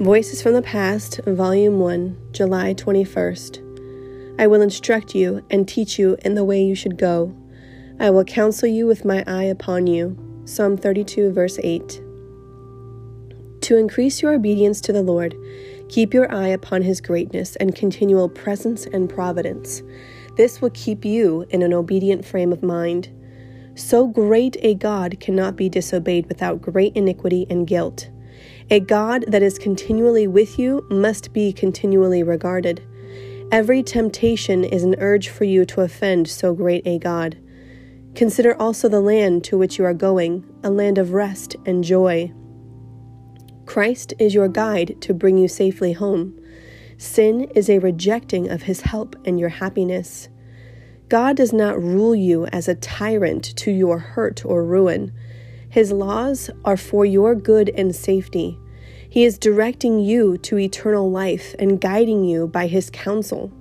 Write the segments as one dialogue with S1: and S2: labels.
S1: Voices from the Past, Volume 1, July 21st. I will instruct you and teach you in the way you should go. I will counsel you with my eye upon you. Psalm 32, verse 8. To increase your obedience to the Lord, keep your eye upon his greatness and continual presence and providence. This will keep you in an obedient frame of mind. So great a God cannot be disobeyed without great iniquity and guilt. A God that is continually with you must be continually regarded. Every temptation is an urge for you to offend so great a God. Consider also the land to which you are going, a land of rest and joy. Christ is your guide to bring you safely home. Sin is a rejecting of his help and your happiness. God does not rule you as a tyrant to your hurt or ruin. His laws are for your good and safety. He is directing you to eternal life and guiding you by His counsel.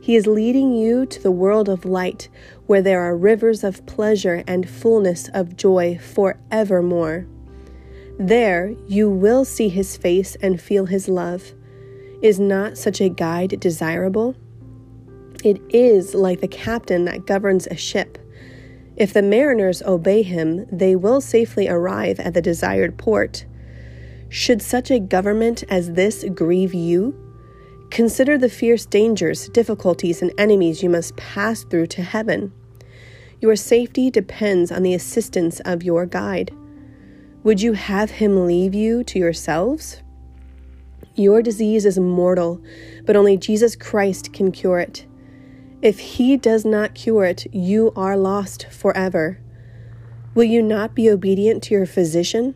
S1: He is leading you to the world of light, where there are rivers of pleasure and fullness of joy forevermore. There you will see His face and feel His love. Is not such a guide desirable? It is like the captain that governs a ship. If the mariners obey him, they will safely arrive at the desired port. Should such a government as this grieve you? Consider the fierce dangers, difficulties, and enemies you must pass through to heaven. Your safety depends on the assistance of your guide. Would you have him leave you to yourselves? Your disease is mortal, but only Jesus Christ can cure it. If he does not cure it, you are lost forever. Will you not be obedient to your physician?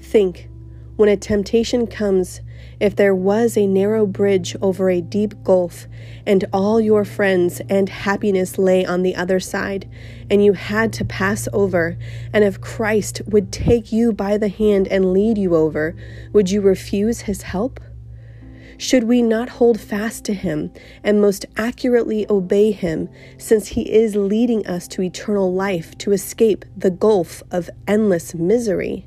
S1: Think, when a temptation comes, if there was a narrow bridge over a deep gulf, and all your friends and happiness lay on the other side, and you had to pass over, and if Christ would take you by the hand and lead you over, would you refuse his help? Should we not hold fast to him and most accurately obey him, since he is leading us to eternal life to escape the gulf of endless misery?